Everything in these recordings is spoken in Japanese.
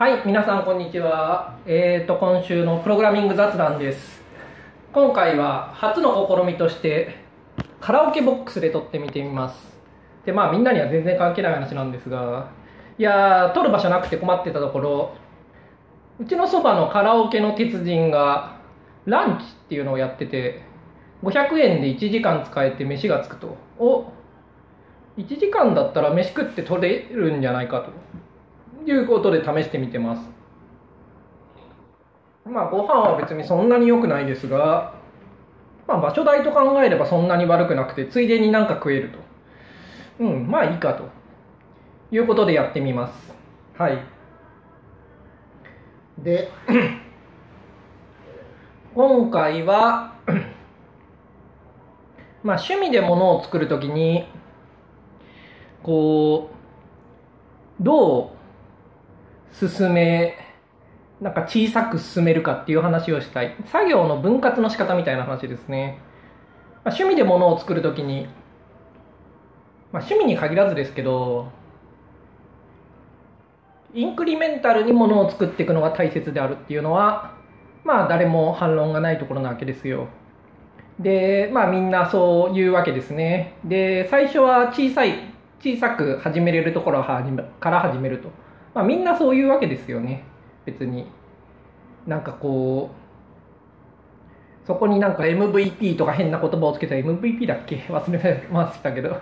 はい、皆さんこんにちは。えーと、今週のプログラミング雑談です。今回は初の試みとして、カラオケボックスで撮ってみてみます。で、まあみんなには全然関係ない話なんですが、いやー、撮る場所なくて困ってたところ、うちのそばのカラオケの鉄人が、ランチっていうのをやってて、500円で1時間使えて飯がつくと。お1時間だったら飯食って取れるんじゃないかと。いうことで試してみてます。まあご飯は別にそんなに良くないですが、まあ場所代と考えればそんなに悪くなくて、ついでになんか食えると。うん、まあいいかと。いうことでやってみます。はい。で、今回は、まあ趣味で物を作るときに、こう、どう進めなんか小さく進めるかっていう話をしたい。作業の分割の仕方みたいな話ですね、まあ、趣味で物を作るときに、まあ、趣味に限らずですけどインクリメンタルに物を作っていくのが大切であるっていうのはまあ誰も反論がないところなわけですよ。でまあみんなそういうわけですね。で最初は小さい小さく始めれるところから始めると。まあ、みんなそういうわけですよね。別に。なんかこうそこになんか MVP とか変な言葉をつけた MVP だっけ？忘れましたけど。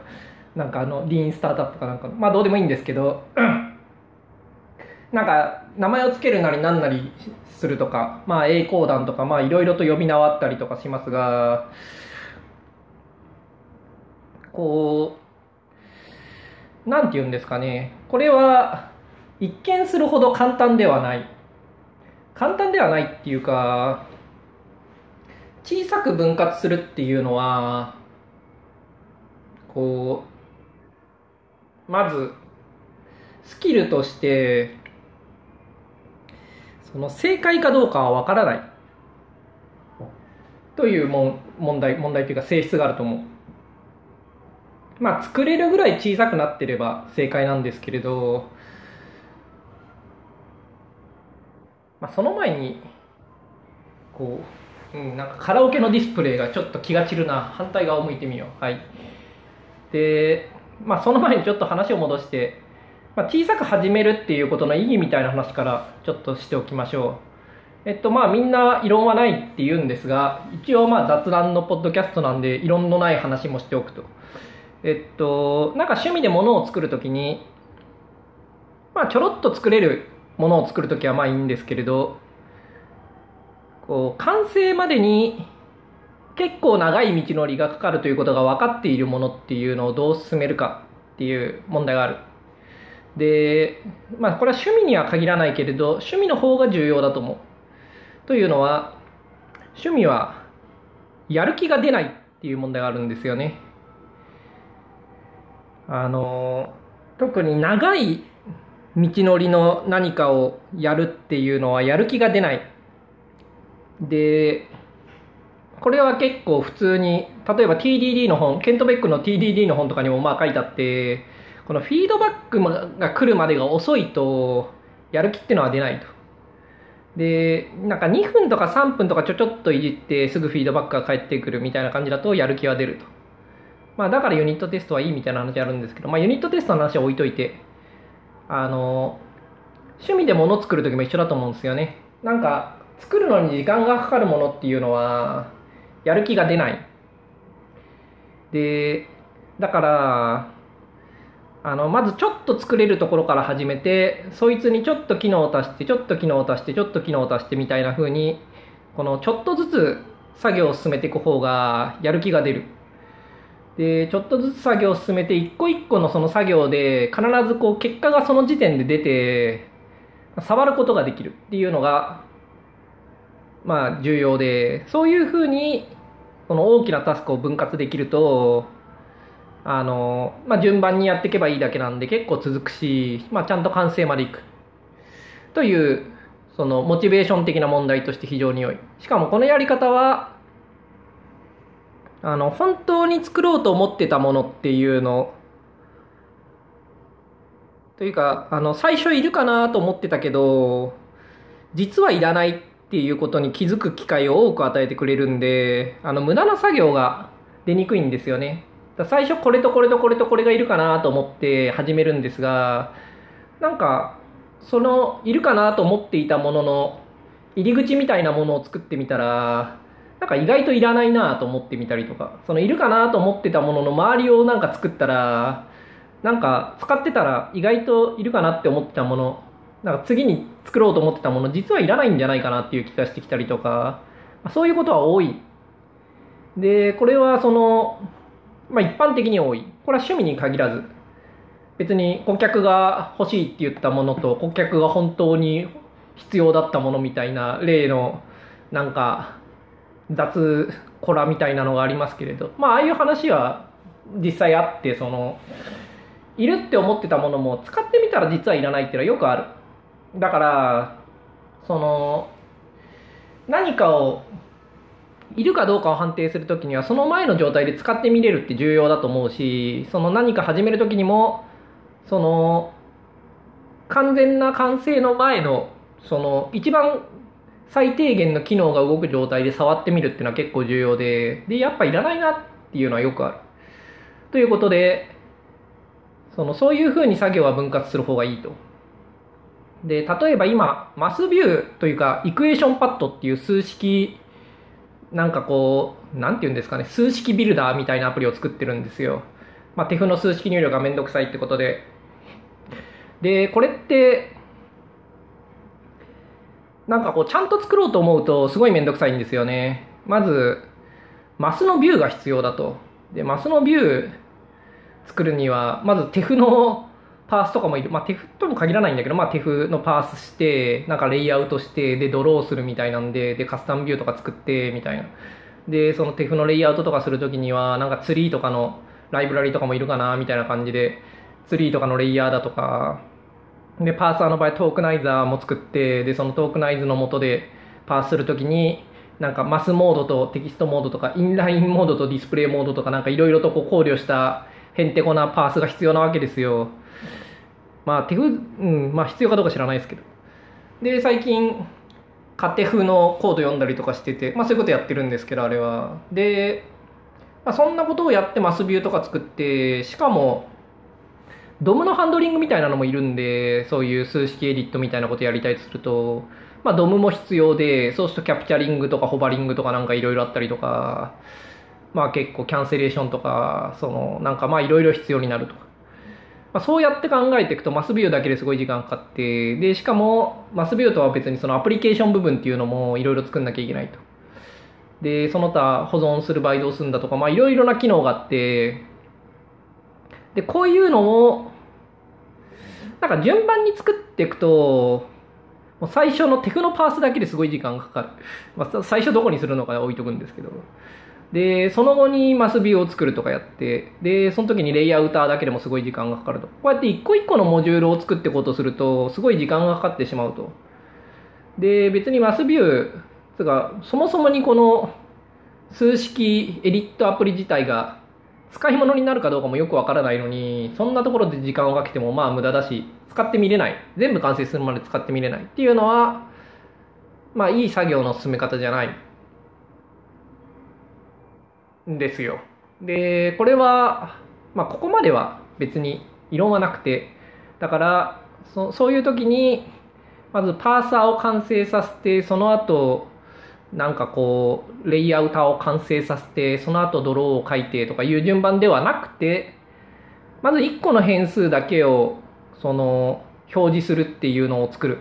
なんかあのリーンスタートアップかなんかまあどうでもいいんですけど。なんか名前をつけるなりなんなりするとかまあ栄光団とかまあいろいろと呼び名はあったりとかしますがこうなんて言うんですかね。これは一見するほど簡単ではない。簡単ではないっていうか小さく分割するっていうのはこうまずスキルとしてその正解かどうかは分からない。というも問題問題というか性質があると思う。まあ作れるぐらい小さくなってれば正解なんですけれどまあ、その前にこう、うん、なんかカラオケのディスプレイがちょっと気が散るな。反対側を向いてみよう。はい。で、まあ、その前にちょっと話を戻して、まあ、小さく始めるっていうことの意義みたいな話からちょっとしておきましょう。えっとまあみんな異論はないって言うんですが一応まあ雑談のポッドキャストなんで異論のない話もしておくと。えっとなんか趣味で物を作るときにまあちょろっと作れるものを作るときはまあいいんですけれどこう完成までに結構長い道のりがかかるということが分かっているものっていうのをどう進めるかっていう問題がある。でまあこれは趣味には限らないけれど趣味の方が重要だと思うというのは趣味はやる気が出ないっていう問題があるんですよね。あの特に長い道のりの何かをやるっていうのはやる気が出ない。で、これは結構普通に、例えば TDD の本、ケント・ベックの TDD の本とかにもまあ書いてあって、このフィードバックが来るまでが遅いと、やる気ってのは出ないと。で、なんか2分とか3分とかちょちょっといじってすぐフィードバックが返ってくるみたいな感じだとやる気は出ると。まあだからユニットテストはいいみたいな話あるんですけど、まあユニットテストの話は置いといて、あの趣味で物作る時も一緒だと思うんですよね。なんか作るのに時間がかかるものっていうのはやる気が出ない。でだからあのまずちょっと作れるところから始めてそいつにちょっと機能を足してちょっと機能を足してちょっと機能を足してみたいな風にこのちょっとずつ作業を進めていく方がやる気が出る。でちょっとずつ作業を進めて一個一個のその作業で必ずこう結果がその時点で出て触ることができるっていうのがまあ重要でそういうふうにこの大きなタスクを分割できるとあの、まあ、順番にやっていけばいいだけなんで結構続くし、まあ、ちゃんと完成までいく。というそのモチベーション的な問題として非常に良い。しかもこのやり方はあの本当に作ろうと思ってたものっていうのというか、あの、最初いるかなと思ってたけど、実はいらないっていうことに気づく機会を多く与えてくれるんで、あの、無駄な作業が出にくいんですよね。最初これとこれとこれとこれがいるかなと思って始めるんですが、なんか、その、いるかなと思っていたものの、入り口みたいなものを作ってみたら、なんか意外といらないなと思ってみたりとか、そのいるかなと思ってたものの周りをなんか作ったら、なんか使ってたら意外といるかなって思ってたもの、なんか次に作ろうと思ってたもの、実はいらないんじゃないかなっていう気がしてきたりとか、そういうことは多い。で、これはその、まあ一般的に多い。これは趣味に限らず、別に顧客が欲しいって言ったものと顧客が本当に必要だったものみたいな例のなんか雑コラみたいなのがありますけれど。まあああいう話は実際あってそのいるって思ってたものも使ってみたら実はいらないっていうのはよくある。だからその何かをいるかどうかを判定するときにはその前の状態で使ってみれるって重要だと思うしその何か始めるときにもその完全な完成の前のその一番最低限の機能が動く状態で触ってみるっていうのは結構重要で、で、やっぱいらないなっていうのはよくある。ということで、そのそういうふうに作業は分割する方がいいと。で、例えば今、マスビューというか、イクエーションパッドっていう数式、なんかこう、なんて言うんですかね、数式ビルダーみたいなアプリを作ってるんですよ。まあ、テフの数式入力がめんどくさいってことで。で、これって、なんかこう、ちゃんと作ろうと思うと、すごいめんどくさいんですよね。まず、マスのビューが必要だと。で、マスのビュー作るには、まずテフのパースとかもいる。まあ、テフとも限らないんだけど、まあ、テフのパースして、なんかレイアウトして、で、ドローするみたいなんで、で、カスタムビューとか作って、みたいな。で、そのテフのレイアウトとかするときには、なんかツリーとかのライブラリとかもいるかな、みたいな感じで、ツリーとかのレイヤーだとか、で、パーサーの場合トークナイザーも作って、で、そのトークナイズのもとでパースするときに、なんかマスモードとテキストモードとか、インラインモードとディスプレイモードとか、なんかいろいろとこう考慮したへんてこなパースが必要なわけですよ。まあ、テフ、うん、まあ必要かどうか知らないですけど。で、最近、カテフのコード読んだりとかしてて、まあそういうことやってるんですけど、あれは。で、まあ、そんなことをやってマスビューとか作って、しかも、ドムのハンドリングみたいなのもいるんで、そういう数式エディットみたいなことやりたいとすると、まあ、ドムも必要で、そうするとキャプチャリングとかホバリングとかなんかいろいろあったりとか、まあ結構キャンセレーションとか、そのなんかまあいろいろ必要になるとか。まあ、そうやって考えていくとマスビューだけですごい時間かかって、で、しかもマスビューとは別にそのアプリケーション部分っていうのもいろいろ作んなきゃいけないと。で、その他保存する場合どうするんだとか、まあいろいろな機能があって、で、こういうのを、なんか順番に作っていくと、もう最初のテクノパースだけですごい時間かかる。まあ、最初どこにするのか置いとくんですけど。で、その後にマスビューを作るとかやって、で、その時にレイアウターだけでもすごい時間がかかると。こうやって一個一個のモジュールを作っていこうとすると、すごい時間がかかってしまうと。で、別にマスビュー、つか、そもそもにこの数式エディットアプリ自体が使い物になるかどうかもよくわからないのに、そんなところで時間をかけてもまあ無駄だし、使ってみれない。全部完成するまで使ってみれないっていうのは、まあいい作業の進め方じゃない。んですよ。で、これは、まあここまでは別に異論はなくて、だからそそういう時に、まずパーサーを完成させて、その後、なんかこう、レイアウターを完成させて、その後ドローを書いてとかいう順番ではなくて、まず1個の変数だけを、その、表示するっていうのを作る。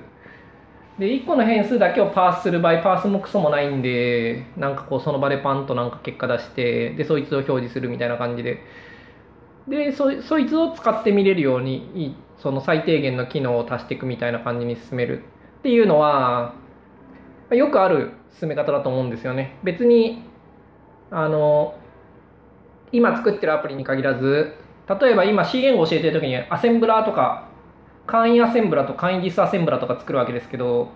で、1個の変数だけをパースする場合、パースもクソもないんで、なんかこう、その場でパンとなんか結果出して、で、そいつを表示するみたいな感じで。で、そ、そいつを使ってみれるように、その最低限の機能を足していくみたいな感じに進めるっていうのは、よくある進め方だと思うんですよね。別に、あの、今作ってるアプリに限らず、例えば今 C 言語教えてる時にアセンブラーとか、簡易アセンブラと簡易ディスアセンブラとか作るわけですけど、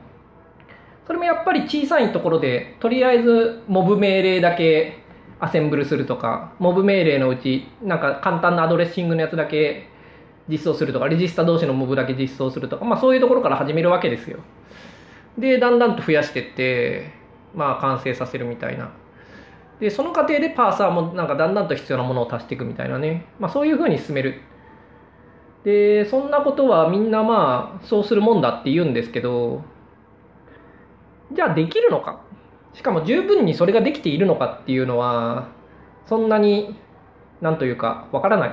それもやっぱり小さいところで、とりあえずモブ命令だけアセンブルするとか、モブ命令のうち、なんか簡単なアドレッシングのやつだけ実装するとか、レジスタ同士のモブだけ実装するとか、まあそういうところから始めるわけですよ。で、だんだんと増やしてって、まあ完成させるみたいな。で、その過程でパーサーもなんかだんだんと必要なものを足していくみたいなね。まあそういうふうに進める。で、そんなことはみんなまあそうするもんだって言うんですけど、じゃあできるのか？しかも十分にそれができているのかっていうのは、そんなに、なんというか、わからない。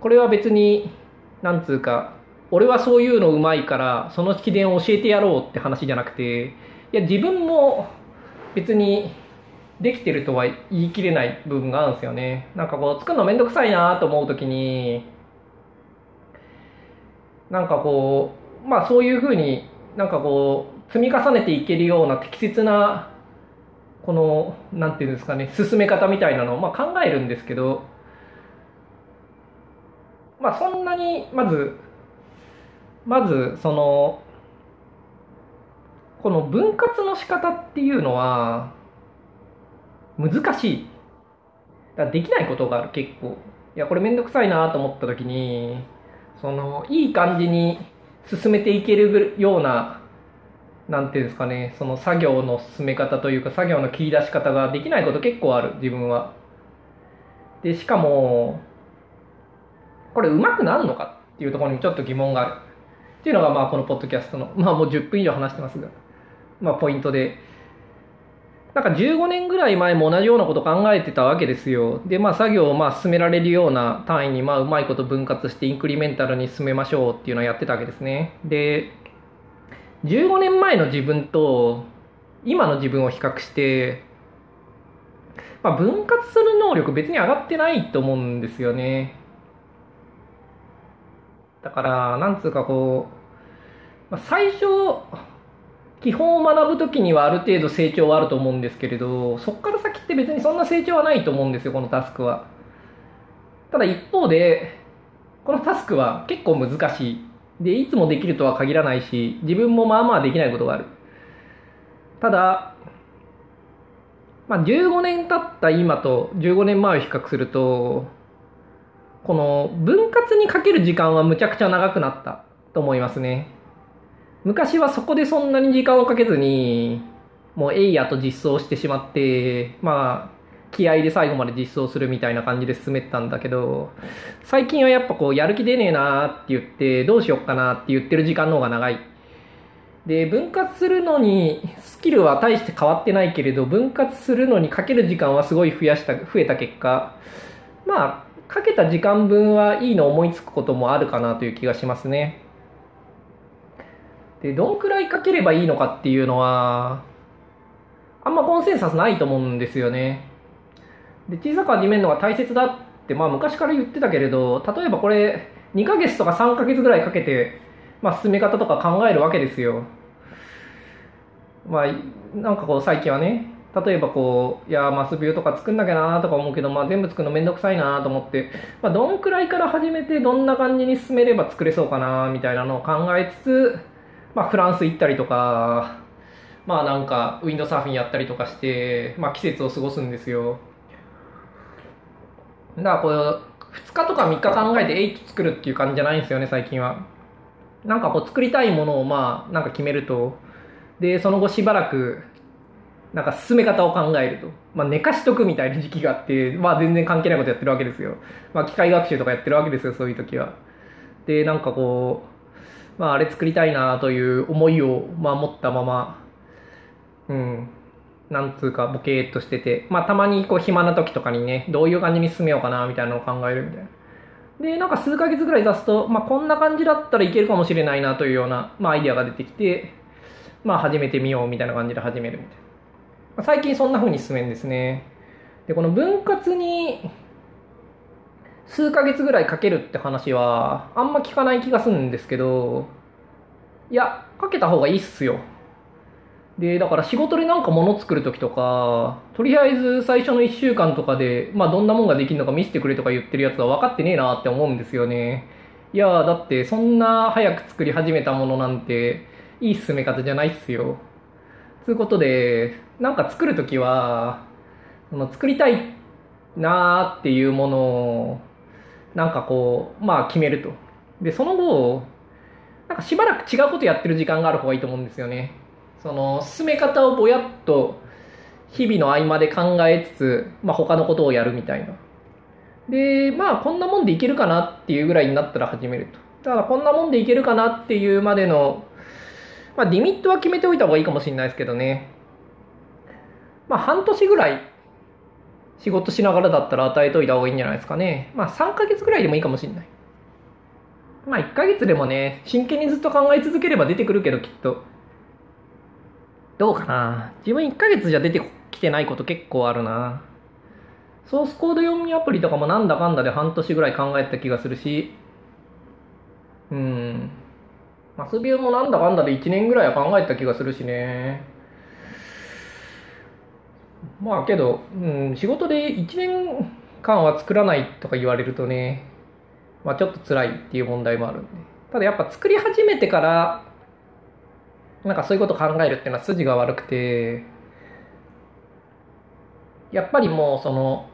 これは別に、なんつうか、俺はそういうのうまいから、その秘伝を教えてやろうって話じゃなくて、いや、自分も別にできてるとは言い切れない部分があるんですよね。なんかこう、作るのめんどくさいなと思うときに、なんかこう、まあそういうふうになんかこう、積み重ねていけるような適切な、この、なんていうんですかね、進め方みたいなのを、まあ、考えるんですけど、まあそんなに、まず、まず、その、この分割の仕方っていうのは、難しい。だできないことがある、結構。いや、これめんどくさいなと思った時に、その、いい感じに進めていけるような、なんていうんですかね、その作業の進め方というか、作業の切り出し方ができないこと結構ある、自分は。で、しかも、これ上手くなるのかっていうところにちょっと疑問がある。っていうのが、まあ、このポッドキャストの、まあ、もう10分以上話してますが、まあ、ポイントで。なんか15年ぐらい前も同じようなこと考えてたわけですよ。で、まあ作業をまあ進められるような単位にまあうまいこと分割してインクリメンタルに進めましょうっていうのをやってたわけですね。で、15年前の自分と今の自分を比較して、まあ、分割する能力別に上がってないと思うんですよね。だから、なんつうかこう、最初、基本を学ぶときにはある程度成長はあると思うんですけれど、そこから先って別にそんな成長はないと思うんですよ、このタスクは。ただ一方で、このタスクは結構難しい。で、いつもできるとは限らないし、自分もまあまあできないことがある。ただ、まあ、15年経った今と15年前を比較すると、この分割にかける時間はむちゃくちゃ長くなったと思いますね。昔はそこでそんなに時間をかけずに、もうエイヤと実装してしまって、まあ、気合で最後まで実装するみたいな感じで進めてたんだけど、最近はやっぱこう、やる気出ねえなーって言って、どうしよっかなって言ってる時間の方が長い。で、分割するのに、スキルは大して変わってないけれど、分割するのにかける時間はすごい増やした、増えた結果、まあ、かけた時間分はいいの思いつくこともあるかなという気がしますね。で、どんくらいかければいいのかっていうのは、あんまコンセンサスないと思うんですよね。で、小さく始めるのが大切だって、まあ昔から言ってたけれど、例えばこれ、2ヶ月とか3ヶ月ぐらいかけて、まあ進め方とか考えるわけですよ。まあ、なんかこう最近はね、例えばこう、いや、マスビューとか作んなきゃなとか思うけど、まあ全部作るのめんどくさいなと思って、まあどんくらいから始めてどんな感じに進めれば作れそうかなみたいなのを考えつつ、まあ、フランス行ったりとか、まあなんかウィンドサーフィンやったりとかして、まあ季節を過ごすんですよ。だからこれ、2日とか3日考えてえいと作るっていう感じじゃないんですよね、最近は。なんかこう作りたいものをまあなんか決めると、で、その後しばらく、なんか進め方を考えると。まあ寝かしとくみたいな時期があって、まあ全然関係ないことやってるわけですよ。まあ機械学習とかやってるわけですよ、そういう時は。で、なんかこう、まあ、あれ作りたいなという思いを、まあ、持ったまま、うん、なんつうか、ボケーっとしてて、まあ、たまにこう、暇な時とかにね、どういう感じに進めようかな、みたいなのを考えるみたいな。で、なんか数ヶ月ぐらい出すと、まあ、こんな感じだったらいけるかもしれないなというような、まあ、アイデアが出てきて、まあ、始めてみようみたいな感じで始めるみたいな。まあ、最近そんな風に進めるんですね。で、この分割に、数ヶ月ぐらいかけるって話は、あんま聞かない気がするんですけど、いや、かけた方がいいっすよ。で、だから仕事でなんか物作るときとか、とりあえず最初の1週間とかで、まあどんなもんができるのか見せてくれとか言ってるやつは分かってねえなって思うんですよね。いやだってそんな早く作り始めたものなんて、いい進め方じゃないっすよ。つうことで、なんか作るときは、その作りたいなーっていうものを、なんかこう、まあ決めると。で、その後、なんかしばらく違うことやってる時間がある方がいいと思うんですよね。その、進め方をぼやっと日々の合間で考えつつ、まあ他のことをやるみたいな。で、まあこんなもんでいけるかなっていうぐらいになったら始めると。だからこんなもんでいけるかなっていうまでの、まあリミットは決めておいた方がいいかもしれないですけどね。まあ半年ぐらい仕事しながらだったら与えといた方がいいんじゃないですかね。まあ3ヶ月ぐらいでもいいかもしれない。まあ1ヶ月でもね、真剣にずっと考え続ければ出てくるけどきっと。どうかな自分1ヶ月じゃ出てきてないこと結構あるな。ソースコード読みアプリとかもなんだかんだで半年ぐらい考えた気がするし、うん。マスビューもなんだかんだで1年ぐらいは考えた気がするしね。まあけど、うん、仕事で1年間は作らないとか言われるとね、まあちょっと辛いっていう問題もあるんで。ただやっぱ作り始めてから、なんかそういうこと考えるっていうのは筋が悪くて、やっぱりもうその、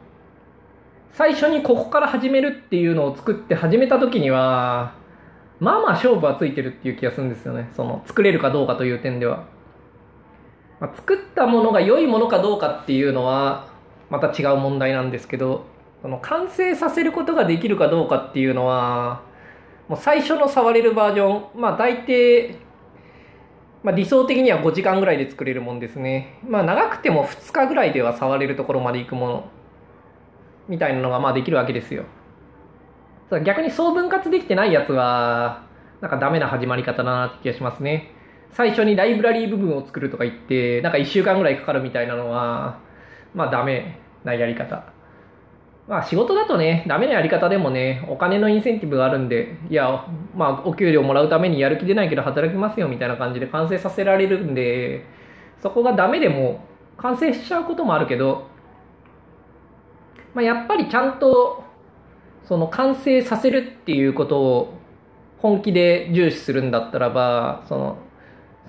最初にここから始めるっていうのを作って始めた時には、まあまあ勝負はついてるっていう気がするんですよね。その、作れるかどうかという点では。まあ、作ったものが良いものかどうかっていうのは、また違う問題なんですけど、その完成させることができるかどうかっていうのは、もう最初の触れるバージョン、まあ大抵、まあ理想的には5時間ぐらいで作れるもんですね。まあ長くても2日ぐらいでは触れるところまで行くもの。みたいなのがまあできるわけですよ。逆に総分割できてないやつは、なんかダメな始まり方だなって気がしますね。最初にライブラリー部分を作るとか言って、なんか1週間ぐらいかかるみたいなのは、まあダメなやり方。まあ仕事だとね、ダメなやり方でもね、お金のインセンティブがあるんで、いや、まあお給料もらうためにやる気出ないけど働きますよみたいな感じで完成させられるんで、そこがダメでも完成しちゃうこともあるけど、まあ、やっぱりちゃんとその完成させるっていうことを本気で重視するんだったらばその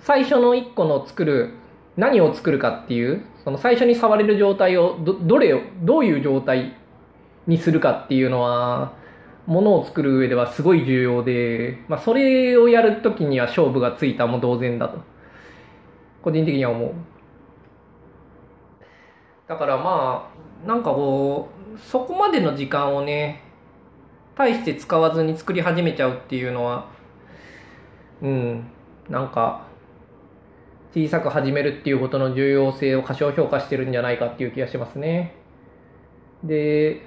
最初の1個の作る何を作るかっていうその最初に触れる状態をどどれをどういう状態にするかっていうのはものを作る上ではすごい重要で、まあ、それをやるときには勝負がついたも同然だと。個人的には思う。だからまあなんかこうそこまでの時間をね大して使わずに作り始めちゃうっていうのはうんなんか小さく始めるっていうことの重要性を過小評価してるんじゃないかっていう気がしますね。で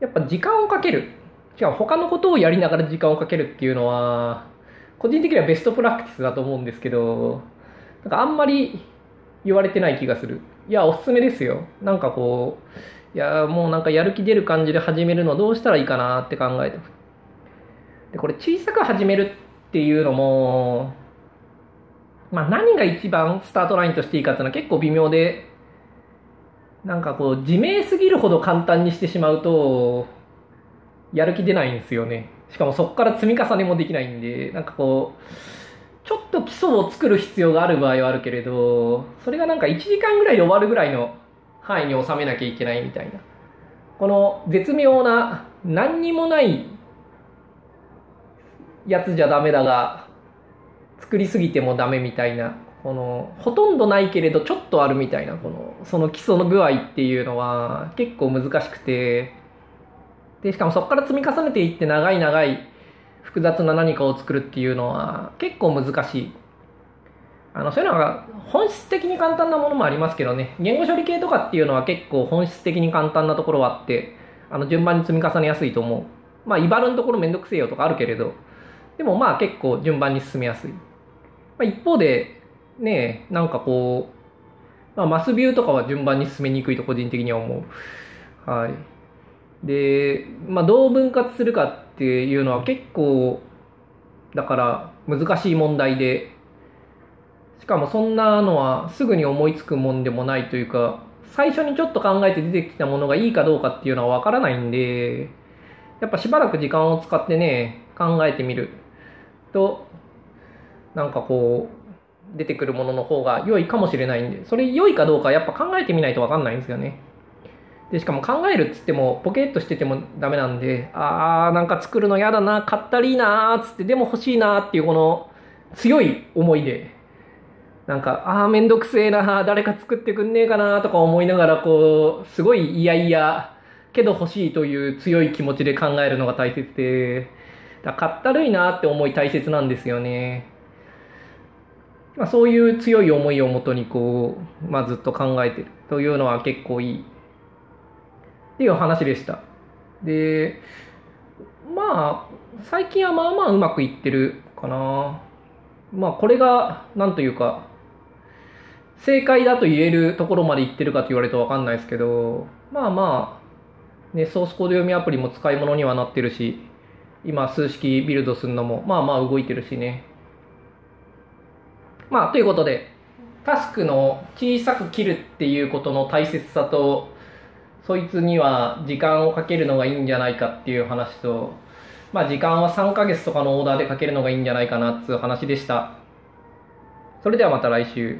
やっぱ時間をかける。しかも他のことをやりながら時間をかけるっていうのは個人的にはベストプラクティスだと思うんですけどなんかあんまり言われてない気がする。いや、おすすめですよ。なんかこう、いや、もうなんかやる気出る感じで始めるのどうしたらいいかなって考えて。で、これ小さく始めるっていうのも、まあ何が一番スタートラインとしていいかっていうのは結構微妙で、なんかこう、自明すぎるほど簡単にしてしまうと、やる気出ないんですよね。しかもそこから積み重ねもできないんで、なんかこう、ちょっと基礎を作る必要がある場合はあるけれど、それがなんか1時間ぐらいで終わるぐらいの範囲に収めなきゃいけないみたいな。この絶妙な何にもないやつじゃダメだが、作りすぎてもダメみたいな、この、ほとんどないけれどちょっとあるみたいな、この、その基礎の具合っていうのは結構難しくて、で、しかもそこから積み重ねていって長い長い複雑な何かを作るっていうのは結構難しい。あの、そういうのが本質的に簡単なものもありますけどね、言語処理系とかっていうのは結構本質的に簡単なところはあって、あの、順番に積み重ねやすいと思う。まあ、茨のところめんどくせえよとかあるけれど、でもまあ結構順番に進めやすい。まあ、一方で、ね、なんかこう、まあ、マスビューとかは順番に進めにくいと個人的には思う。はい。で、まあ、どう分割するかっていうのは結構、だから難しい問題で、しかもそんなのはすぐに思いつくもんでもないというか、最初にちょっと考えて出てきたものがいいかどうかっていうのはわからないんで、やっぱしばらく時間を使ってね、考えてみると、なんかこう、出てくるものの方が良いかもしれないんで、それ良いかどうかやっぱ考えてみないとわかんないんですよね。でしかも考えるっつってもポケッとしててもダメなんであーなんか作るの嫌だな買ったりいいなーっつってでも欲しいなーっていうこの強い思いでなんかああめんどくせえな誰か作ってくんねえかなとか思いながらこうすごい嫌々けど欲しいという強い気持ちで考えるのが大切でだかったるいなって思い大切なんですよね、まあ、そういう強い思いをもとにこう、まあ、ずっと考えてるというのは結構いい。っていう話でした。でまあ最近はまあまあうまくいってるかな。まあこれが何というか正解だと言えるところまでいってるかと言われると分かんないですけどまあまあねソースコード読みアプリも使い物にはなってるし今数式ビルドするのもまあまあ動いてるしね。まあということでタスクの小さく切るっていうことの大切さとそいつには時間をかけるのがいいんじゃないかっていう話とまあ時間は3ヶ月とかのオーダーでかけるのがいいんじゃないかなっていう話でした。それではまた来週。